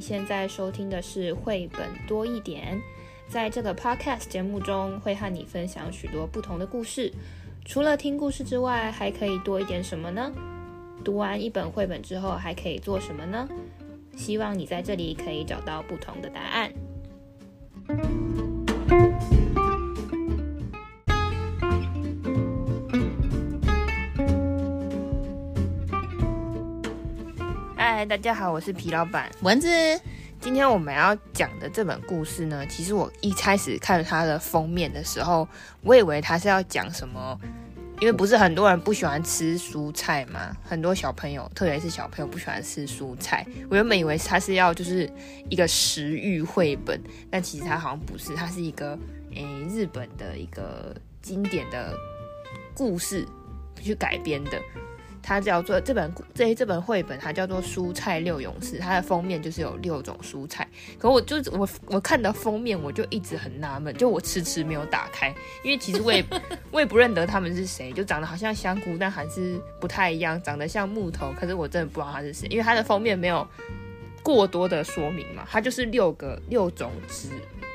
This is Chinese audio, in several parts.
现在收听的是绘本多一点，在这个 podcast 节目中会和你分享许多不同的故事。除了听故事之外，还可以多一点什么呢？读完一本绘本之后，还可以做什么呢？希望你在这里可以找到不同的答案。嗨，大家好，我是皮老板蚊子。今天我们要讲的这本故事呢，其实我一开始看它的封面的时候，我以为它是要讲什么，因为不是很多人不喜欢吃蔬菜嘛，很多小朋友，特别是小朋友不喜欢吃蔬菜。我原本以为它是要就是一个食欲绘本，但其实它好像不是，它是一个诶日本的一个经典的故事去改编的。它叫做这本这这本绘本，它叫做《蔬菜六勇士》，它的封面就是有六种蔬菜。可我就我我看到封面，我就一直很纳闷，就我迟迟没有打开，因为其实我也我也不认得他们是谁，就长得好像香菇，但还是不太一样，长得像木头，可是我真的不知道他是谁，因为他的封面没有过多的说明嘛，它就是六个六种植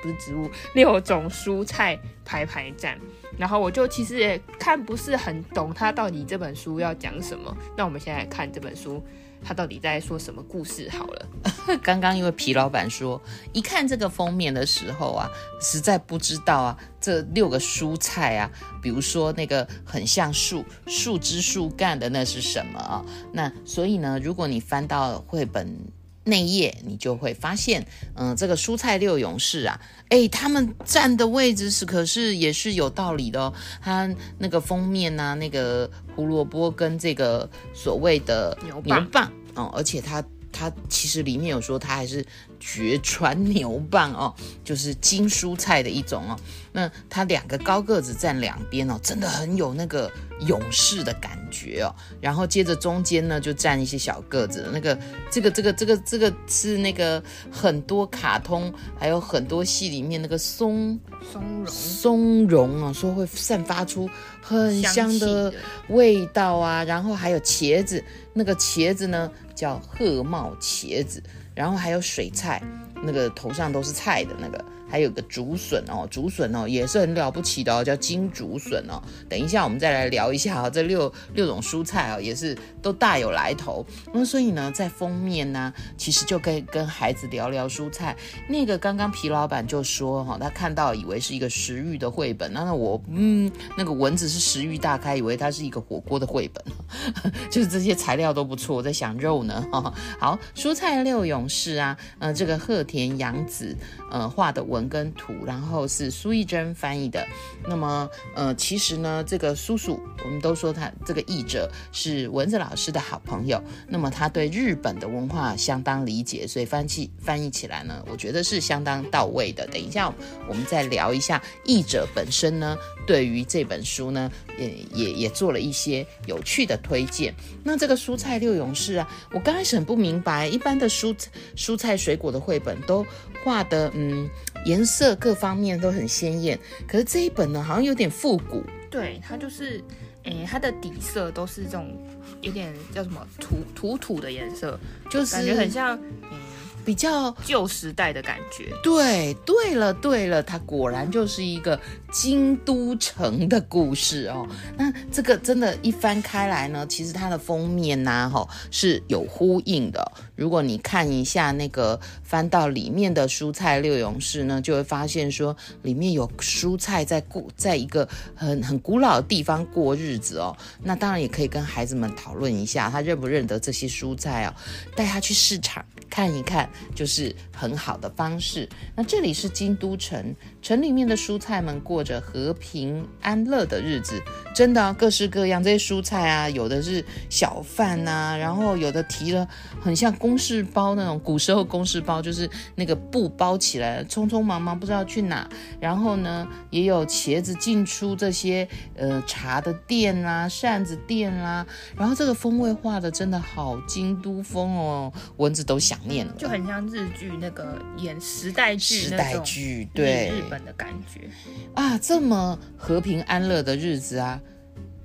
不是植物，六种蔬菜排排站。然后我就其实也看不是很懂，他到底这本书要讲什么。那我们现在看这本书，他到底在说什么故事好了。刚刚因为皮老板说，一看这个封面的时候啊，实在不知道啊，这六个蔬菜啊，比如说那个很像树树枝树干的那是什么啊？那所以呢，如果你翻到绘本。内页你就会发现，嗯，这个蔬菜六勇士啊，诶，他们站的位置是可是也是有道理的哦。他那个封面啊，那个胡萝卜跟这个所谓的牛棒，牛棒哦，而且他他其实里面有说他还是绝传牛蒡哦，就是金蔬菜的一种哦。那他两个高个子站两边哦，真的很有那个。勇士的感觉哦，然后接着中间呢就站一些小个子，那个这个这个这个这个是那个很多卡通还有很多戏里面那个松松茸松茸啊，说会散发出很香的味道啊，然后还有茄子，那个茄子呢叫鹤帽茄子，然后还有水菜，那个头上都是菜的那个。还有个竹笋哦，竹笋哦也是很了不起的哦，叫金竹笋哦。等一下我们再来聊一下啊，这六六种蔬菜啊也是都大有来头。那所以呢，在封面呢，其实就可以跟孩子聊聊蔬菜。那个刚刚皮老板就说哈，他看到以为是一个食欲的绘本，那那我嗯，那个蚊子是食欲大开，以为它是一个火锅的绘本，就是这些材料都不错。我在想肉呢哈，好，蔬菜六勇士啊，呃，这个鹤田洋子呃画的文。跟图，然后是苏懿祯翻译的。那么，呃，其实呢，这个叔叔，我们都说他这个译者是蚊子老师的好朋友。那么，他对日本的文化相当理解，所以翻译翻译起来呢，我觉得是相当到位的。等一下，我们再聊一下译者本身呢，对于这本书呢，也也也做了一些有趣的推荐。那这个蔬菜六勇士啊，我刚开始很不明白，一般的蔬蔬菜水果的绘本都画的，嗯。颜色各方面都很鲜艳，可是这一本呢，好像有点复古。对，它就是，诶、欸，它的底色都是这种有点叫什么土土土的颜色，就是感觉很像。嗯比较旧时代的感觉。对，对了，对了，它果然就是一个京都城的故事哦。那这个真的，一翻开来呢，其实它的封面呐、啊，哈，是有呼应的。如果你看一下那个翻到里面的蔬菜六勇士呢，就会发现说里面有蔬菜在过，在一个很很古老的地方过日子哦。那当然也可以跟孩子们讨论一下，他认不认得这些蔬菜哦，带他去市场。看一看就是很好的方式。那这里是京都城，城里面的蔬菜们过着和平安乐的日子，真的，各式各样这些蔬菜啊，有的是小贩呐，然后有的提了很像公事包那种，古时候公事包就是那个布包起来，匆匆忙忙不知道去哪。然后呢，也有茄子进出这些呃茶的店啦、扇子店啦。然后这个风味画的真的好京都风哦，蚊子都想。就很像日剧那个演时代剧，时代剧对。日本的感觉。啊，这么和平安乐的日子啊，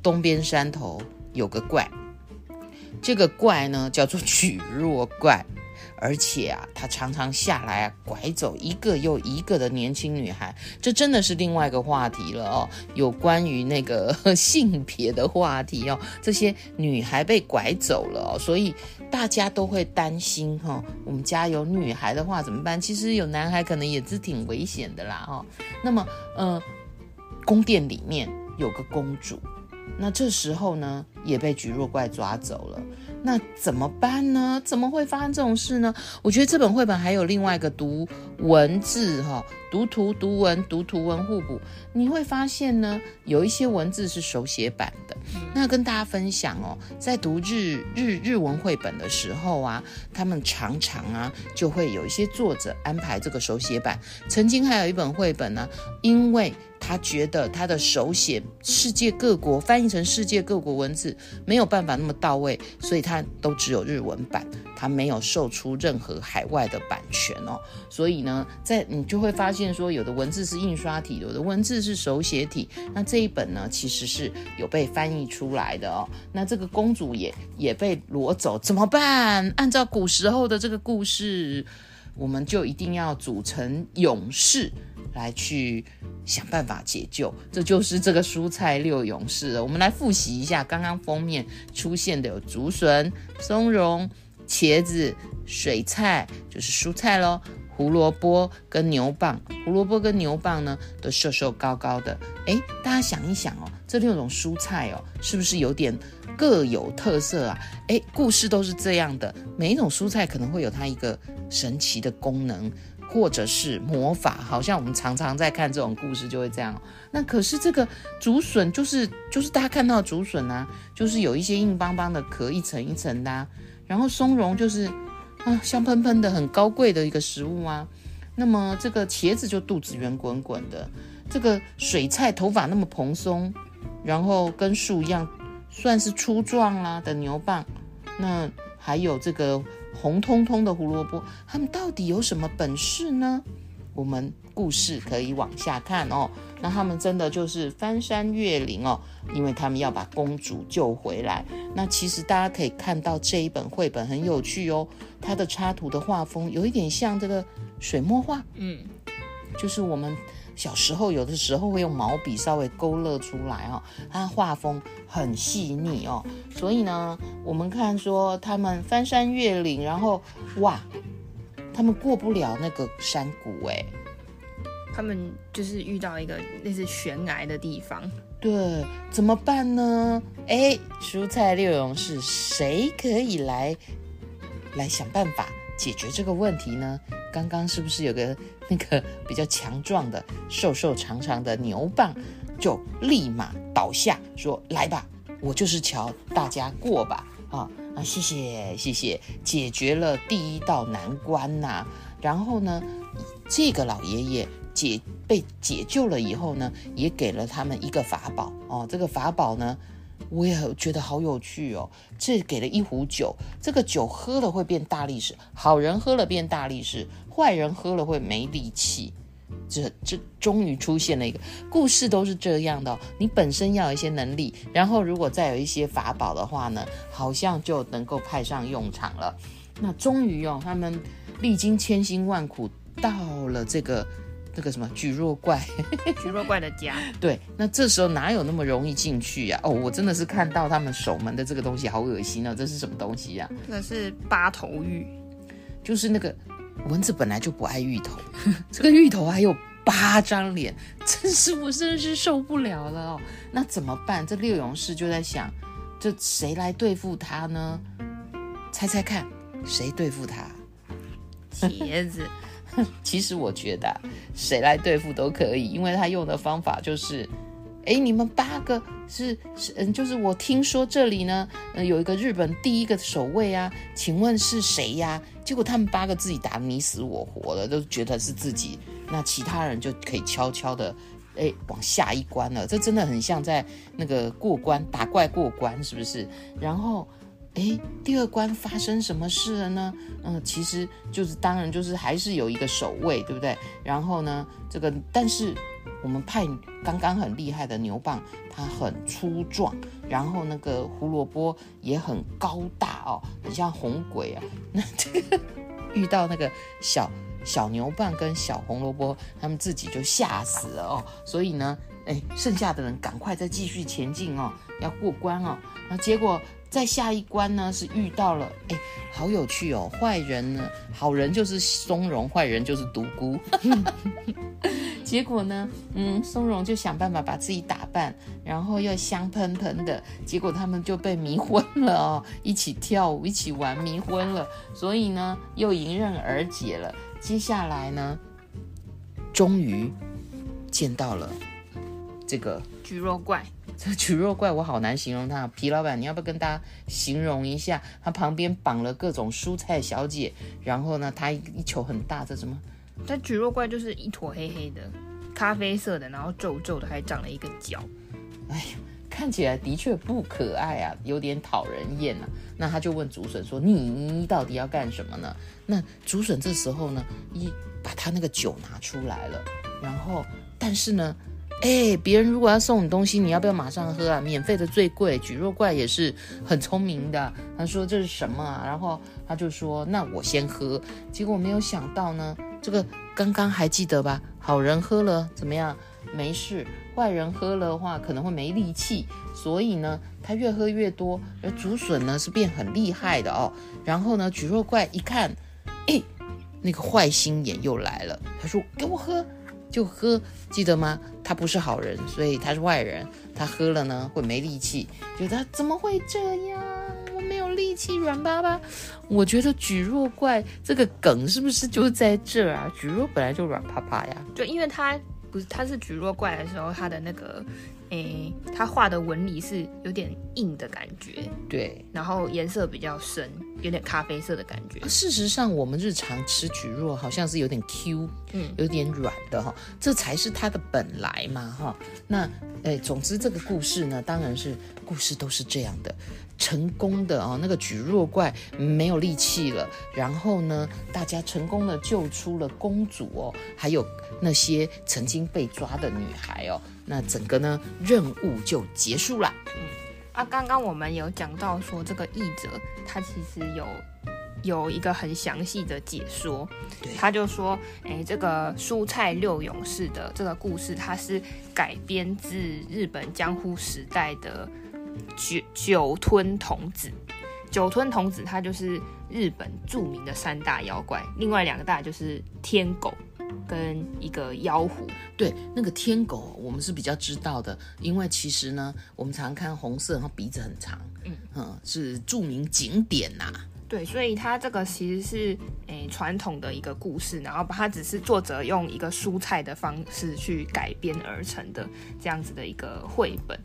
东边山头有个怪，这个怪呢叫做曲若怪，而且啊，他常常下来啊，拐走一个又一个的年轻女孩，这真的是另外一个话题了哦，有关于那个性别的话题哦，这些女孩被拐走了，所以大家都会担心哈、我们家有女孩的话怎么办？其实有男孩可能也是挺危险的啦哈、那么，呃，宫殿里面有个公主。那这时候呢，也被菊若怪抓走了。那怎么办呢？怎么会发生这种事呢？我觉得这本绘本还有另外一个读文字哈，读图读文读图文互补。你会发现呢，有一些文字是手写版的。那跟大家分享哦，在读日日日文绘本的时候啊，他们常常啊就会有一些作者安排这个手写版。曾经还有一本绘本呢，因为他觉得他的手写世界各国翻译成世界各国文字没有办法那么到位，所以它都只有日文版，它没有售出任何海外的版权哦。所以呢，在你就会发现说，有的文字是印刷体，有的文字是手写体。那这一本呢，其实是有被翻译出来的哦。那这个公主也也被掳走，怎么办？按照古时候的这个故事，我们就一定要组成勇士。来去想办法解救，这就是这个蔬菜六勇士了。我们来复习一下刚刚封面出现的有竹笋、松茸、茄子、水菜，就是蔬菜喽，胡萝卜跟牛蒡。胡萝卜跟牛蒡呢都瘦瘦高高的。诶，大家想一想哦，这六种蔬菜哦，是不是有点各有特色啊？诶，故事都是这样的，每一种蔬菜可能会有它一个神奇的功能。或者是魔法，好像我们常常在看这种故事就会这样。那可是这个竹笋就是就是大家看到竹笋啊，就是有一些硬邦邦的壳，一层一层的。然后松茸就是啊香喷喷的，很高贵的一个食物啊。那么这个茄子就肚子圆滚滚的，这个水菜头发那么蓬松，然后跟树一样，算是粗壮啦的牛蒡。那还有这个。红彤彤的胡萝卜，它们到底有什么本事呢？我们故事可以往下看哦。那他们真的就是翻山越岭哦，因为他们要把公主救回来。那其实大家可以看到这一本绘本很有趣哦，它的插图的画风有一点像这个水墨画，嗯，就是我们。小时候有的时候会用毛笔稍微勾勒出来哦，它画风很细腻哦，所以呢，我们看说他们翻山越岭，然后哇，他们过不了那个山谷哎，他们就是遇到一个类似悬崖的地方，对，怎么办呢？哎，蔬菜六勇士谁可以来来想办法解决这个问题呢？刚刚是不是有个那个比较强壮的、瘦瘦长长的牛蒡，就立马倒下说：“来吧，我就是桥，大家过吧。”啊啊，谢谢谢谢，解决了第一道难关呐、然后呢，这个老爷爷解被解救了以后呢，也给了他们一个法宝哦。这个法宝呢。我也觉得好有趣哦，这给了一壶酒，这个酒喝了会变大力士，好人喝了变大力士，坏人喝了会没力气。这这终于出现了一个故事，都是这样的。你本身要有一些能力，然后如果再有一些法宝的话呢，好像就能够派上用场了。那终于哦，他们历经千辛万苦到了这个。那个什么举若怪，举若怪的家。对，那这时候哪有那么容易进去呀？哦，我真的是看到他们守门的这个东西，好恶心哦！这是什么东西呀？这是八头芋，就是那个蚊子本来就不爱芋头，这个芋头还有八张脸，真是我真的是受不了了哦。那怎么办？这六勇士就在想，这谁来对付他呢？猜猜看，谁对付他？茄子。其实我觉得谁来对付都可以，因为他用的方法就是，哎，你们八个是是嗯，就是我听说这里呢，呃，有一个日本第一个守卫啊，请问是谁呀？结果他们八个自己打你死我活的，都觉得是自己，那其他人就可以悄悄的哎往下一关了。这真的很像在那个过关打怪过关，是不是？然后。哎，第二关发生什么事了呢？嗯，其实就是当然就是还是有一个守卫，对不对？然后呢，这个但是我们派刚刚很厉害的牛蒡，它很粗壮，然后那个胡萝卜也很高大哦，很像红鬼啊。那这个遇到那个小小牛蒡跟小红萝卜，他们自己就吓死了哦。所以呢，哎，剩下的人赶快再继续前进哦，要过关哦。那结果。在下一关呢，是遇到了，哎，好有趣哦！坏人呢，好人就是松茸，坏人就是独孤。结果呢，嗯，松茸就想办法把自己打扮，然后又香喷喷的，结果他们就被迷昏了哦，一起跳舞，一起玩，迷昏了，所以呢，又迎刃而解了。接下来呢，终于见到了这个蒟蒻怪。这蒟蒻怪我好难形容它，皮老板，你要不要跟大家形容一下？它旁边绑了各种蔬菜小姐，然后呢，它一球很大，这什么？它橘肉怪就是一坨黑黑的、咖啡色的，然后皱皱的，还长了一个角。哎呀，看起来的确不可爱啊，有点讨人厌啊。那他就问竹笋说：“你到底要干什么呢？”那竹笋这时候呢，一把他那个酒拿出来了，然后但是呢。哎，别人如果要送你东西，你要不要马上喝啊？免费的最贵。蒟蒻怪也是很聪明的，他说这是什么啊？然后他就说那我先喝。结果没有想到呢，这个刚刚还记得吧？好人喝了怎么样？没事。坏人喝了的话可能会没力气，所以呢，他越喝越多。而竹笋呢是变很厉害的哦。然后呢，蒟蒻怪一看，哎，那个坏心眼又来了。他说给我喝。就喝，记得吗？他不是好人，所以他是坏人。他喝了呢，会没力气。觉得怎么会这样？我没有力气，软巴巴。我觉得举若怪这个梗是不是就在这儿啊？举若本来就软趴趴呀。就因为他不是他是举若怪的时候，他的那个。诶，他画的纹理是有点硬的感觉，对，然后颜色比较深，有点咖啡色的感觉。事实上，我们日常吃蒟蒻好像是有点 Q，嗯，有点软的哈，这才是它的本来嘛哈。那诶，总之这个故事呢，当然是故事都是这样的。成功的哦，那个蒟蒻怪没有力气了，然后呢，大家成功的救出了公主哦，还有那些曾经被抓的女孩哦，那整个呢任务就结束了。嗯，啊，刚刚我们有讲到说这个译者他其实有有一个很详细的解说，他就说，哎，这个蔬菜六勇士的这个故事，它是改编自日本江户时代的。酒酒吞童子，酒吞童子，他就是日本著名的三大妖怪，另外两个大就是天狗跟一个妖狐。对，那个天狗我们是比较知道的，因为其实呢，我们常常看红色，然后鼻子很长，嗯嗯，是著名景点呐、啊。对，所以它这个其实是诶传统的一个故事，然后把它只是作者用一个蔬菜的方式去改编而成的这样子的一个绘本。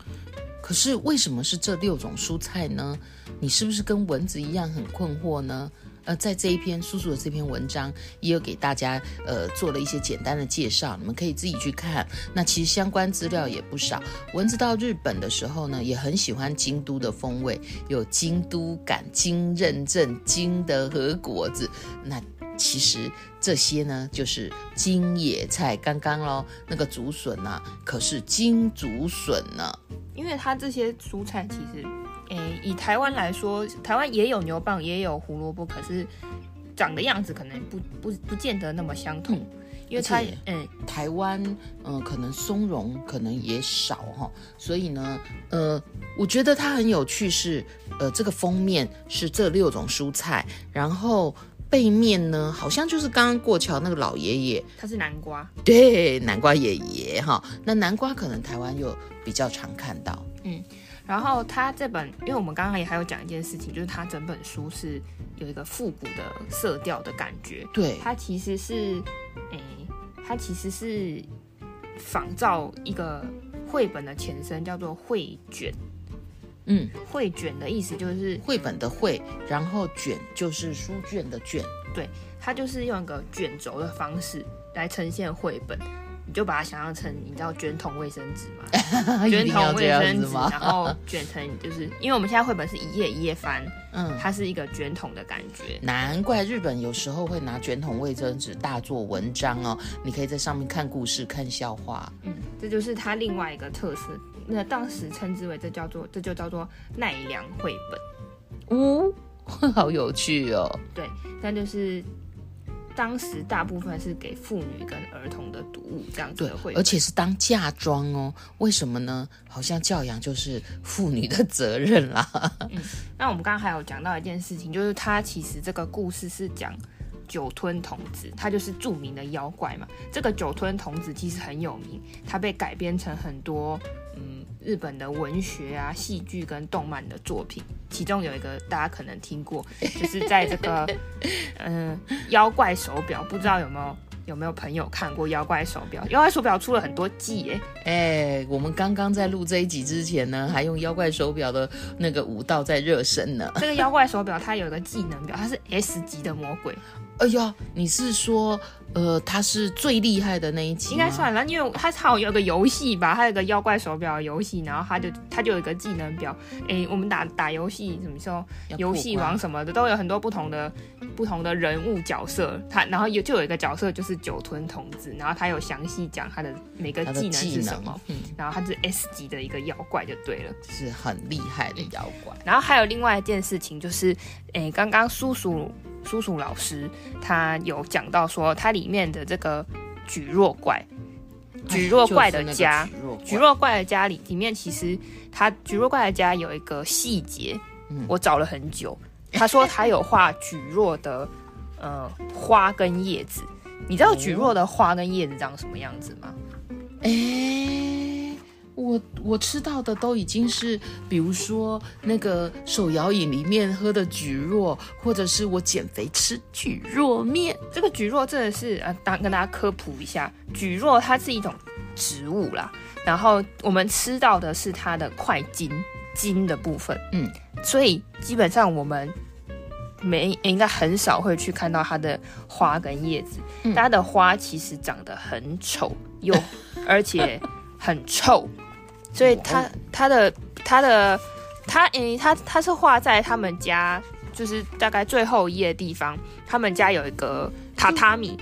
可是为什么是这六种蔬菜呢？你是不是跟蚊子一样很困惑呢？呃，在这一篇叔叔的这篇文章也有给大家呃做了一些简单的介绍，你们可以自己去看。那其实相关资料也不少。蚊子到日本的时候呢，也很喜欢京都的风味，有京都感、京认证、京的和果子。那其实这些呢，就是京野菜。刚刚喽，那个竹笋呐、啊，可是京竹笋呢。因为它这些蔬菜其实，诶，以台湾来说，台湾也有牛蒡，也有胡萝卜，可是长的样子可能不不不见得那么相同。嗯、因为它，嗯，台湾，嗯、呃，可能松茸可能也少哈，所以呢，呃，我觉得它很有趣是，呃，这个封面是这六种蔬菜，然后背面呢，好像就是刚刚过桥那个老爷爷，他是南瓜，对，南瓜爷爷哈，那南瓜可能台湾又。比较常看到，嗯，然后他这本，因为我们刚刚也还有讲一件事情，就是他整本书是有一个复古的色调的感觉，对，它其实是，哎，它其实是仿照一个绘本的前身，叫做绘卷，嗯，绘卷的意思就是绘本的绘，然后卷就是书卷的卷，对，它就是用一个卷轴的方式来呈现绘本。你就把它想象成，你知道卷筒卫生纸吗？卷筒卫生纸，然后卷成，就是因为我们现在绘本是一页一页翻，嗯，它是一个卷筒的感觉。难怪日本有时候会拿卷筒卫生纸大做文章哦，你可以在上面看故事、看笑话。嗯，这就是它另外一个特色。那当时称之为这叫做，这就叫做奈良绘本。呜、哦，好有趣哦。对，但就是。当时大部分是给妇女跟儿童的读物这样子的绘本，而且是当嫁妆哦。为什么呢？好像教养就是妇女的责任啦。嗯，那我们刚刚还有讲到一件事情，就是他其实这个故事是讲酒吞童子，他就是著名的妖怪嘛。这个酒吞童子其实很有名，他被改编成很多嗯日本的文学啊、戏剧跟动漫的作品。其中有一个大家可能听过，就是在这个嗯 妖怪手表，不知道有没有有没有朋友看过妖怪手表？妖怪手表出了很多季耶。哎、欸，我们刚刚在录这一集之前呢，还用妖怪手表的那个舞蹈在热身呢。这个妖怪手表它有一个技能表，它是 S 级的魔鬼。哎呀，你是说，呃，他是最厉害的那一期？应该算了，因为他好像有个游戏吧，他有个妖怪手表游戏，然后他就他就有一个技能表。哎，我们打打游戏，什么时候游戏王什么的，都有很多不同的不同的人物角色。他然后有就有一个角色就是酒吞童子，然后他有详细讲他的每个技能是什么。嗯，然后他是 S 级的一个妖怪就对了，是很厉害的妖怪。然后还有另外一件事情就是，哎，刚刚叔叔。叔叔老师他有讲到说，它里面的这个蒟蒻怪，蒟蒻怪的家，蒟蒻怪的家里里面，其实他蒟蒻怪的家有一个细节，我找了很久。他说他有画蒟蒻的呃花跟叶子，你知道蒟蒻的花跟叶子长什么样子吗？哎。我我吃到的都已经是，比如说那个手摇饮里面喝的蒟蒻，或者是我减肥吃蒟蒻面。这个蒟蒻真的是呃，当跟大家科普一下，蒟蒻它是一种植物啦，然后我们吃到的是它的块茎茎的部分，嗯，所以基本上我们没应该很少会去看到它的花跟叶子，嗯，它的花其实长得很丑，又 而且很臭。所以他他的他的他诶，他他是画在他们家，就是大概最后一页的地方。他们家有一个榻榻米，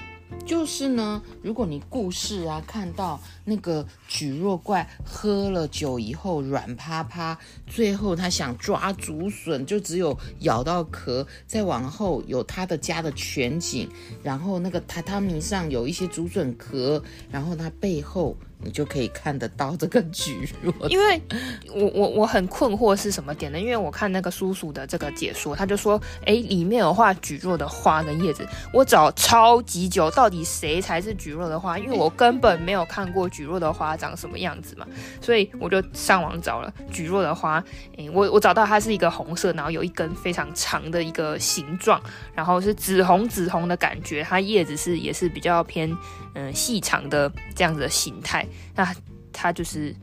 就是呢，如果你故事啊看到那个蒟蒻怪喝了酒以后软趴趴，最后他想抓竹笋，就只有咬到壳，再往后有他的家的全景，然后那个榻榻米上有一些竹笋壳，然后他背后。你就可以看得到这个蒟蒻，因为我我我很困惑是什么点呢？因为我看那个叔叔的这个解说，他就说，哎，里面有画菊若的花跟叶子，我找超级久，到底谁才是菊若的花？因为我根本没有看过菊若的花长什么样子嘛，所以我就上网找了菊若的花，哎，我我找到它是一个红色，然后有一根非常长的一个形状，然后是紫红紫红的感觉，它叶子是也是比较偏嗯细长的这样子的形态。那它就是，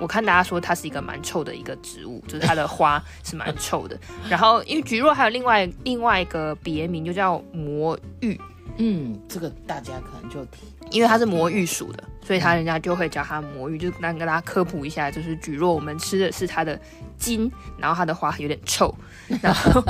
我看大家说它是一个蛮臭的一个植物，就是它的花是蛮 臭的。然后因为菊若还有另外另外一个别名，就叫魔芋。嗯，这个大家可能就因为它是魔芋属的，所以他人家就会叫它魔芋。就那跟大家科普一下，就是菊若我们吃的是它的茎，然后它的花有点臭。然后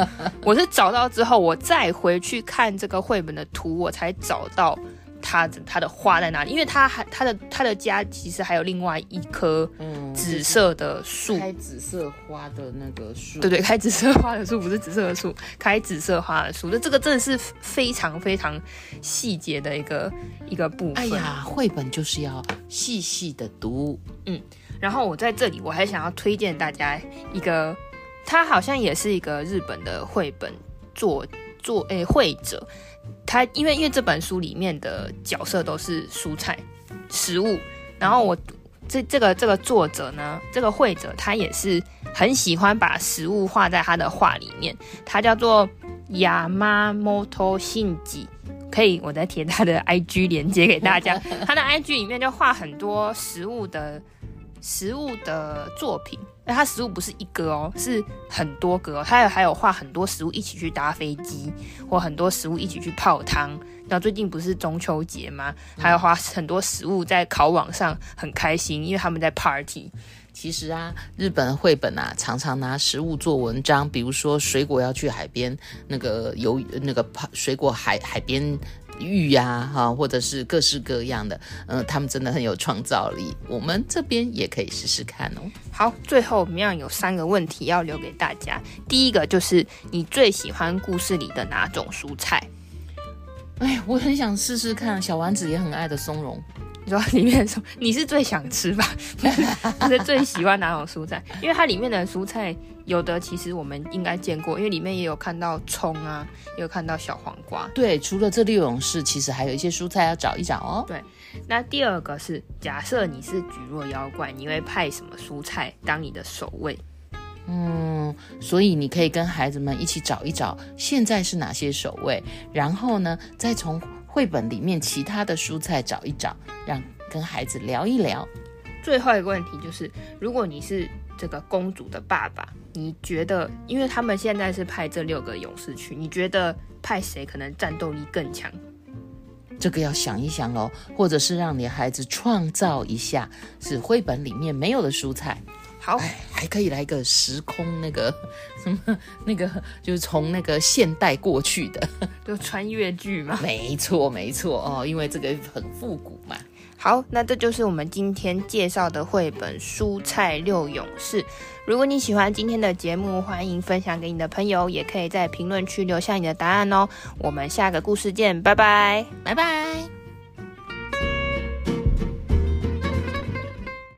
我是找到之后，我再回去看这个绘本的图，我才找到。它的他的花在哪里？因为他还他的他的家其实还有另外一棵紫色的树，开紫色花的那个树。对对，开紫色花的树不是紫色的树，开紫色花的树。那这个真的是非常非常细节的一个一个部分。哎呀，绘本就是要细细的读。嗯，然后我在这里我还想要推荐大家一个，他好像也是一个日本的绘本作作诶绘者。他因为因为这本书里面的角色都是蔬菜食物，然后我这这个这个作者呢，这个绘者他也是很喜欢把食物画在他的画里面。他叫做 Yamamoto Shinji，可以我再贴他的 IG 连接给大家。他的 IG 里面就画很多食物的食物的作品。那它食物不是一个哦，是很多个哦。它有还有画很多食物一起去搭飞机，或很多食物一起去泡汤。然后最近不是中秋节吗？还有画很多食物在烤网上很开心，因为他们在 party。其实啊，日本绘本啊，常常拿食物做文章，比如说水果要去海边，那个游那个泡水果海海边。玉呀、啊，哈，或者是各式各样的，嗯、呃，他们真的很有创造力。我们这边也可以试试看哦。好，最后我们要有三个问题要留给大家。第一个就是你最喜欢故事里的哪种蔬菜？哎，我很想试试看，小丸子也很爱的松茸。你说里面说你是最想吃吧？你是最喜欢哪种蔬菜？因为它里面的蔬菜有的其实我们应该见过，因为里面也有看到葱啊，也有看到小黄瓜。对，除了这六种是，其实还有一些蔬菜要找一找哦。对，那第二个是假设你是蒟蒻妖怪，你会派什么蔬菜当你的守卫？嗯，所以你可以跟孩子们一起找一找，现在是哪些守卫，然后呢，再从。绘本里面其他的蔬菜找一找，让跟孩子聊一聊。最后一个问题就是，如果你是这个公主的爸爸，你觉得，因为他们现在是派这六个勇士去，你觉得派谁可能战斗力更强？这个要想一想哦，或者是让你孩子创造一下，是绘本里面没有的蔬菜。好，还可以来个时空那个 什么那个，就是从那个现代过去的，就穿越剧嘛。没错，没错哦，因为这个很复古嘛。好，那这就是我们今天介绍的绘本《蔬菜六勇士》。如果你喜欢今天的节目，欢迎分享给你的朋友，也可以在评论区留下你的答案哦。我们下个故事见，拜拜，拜拜。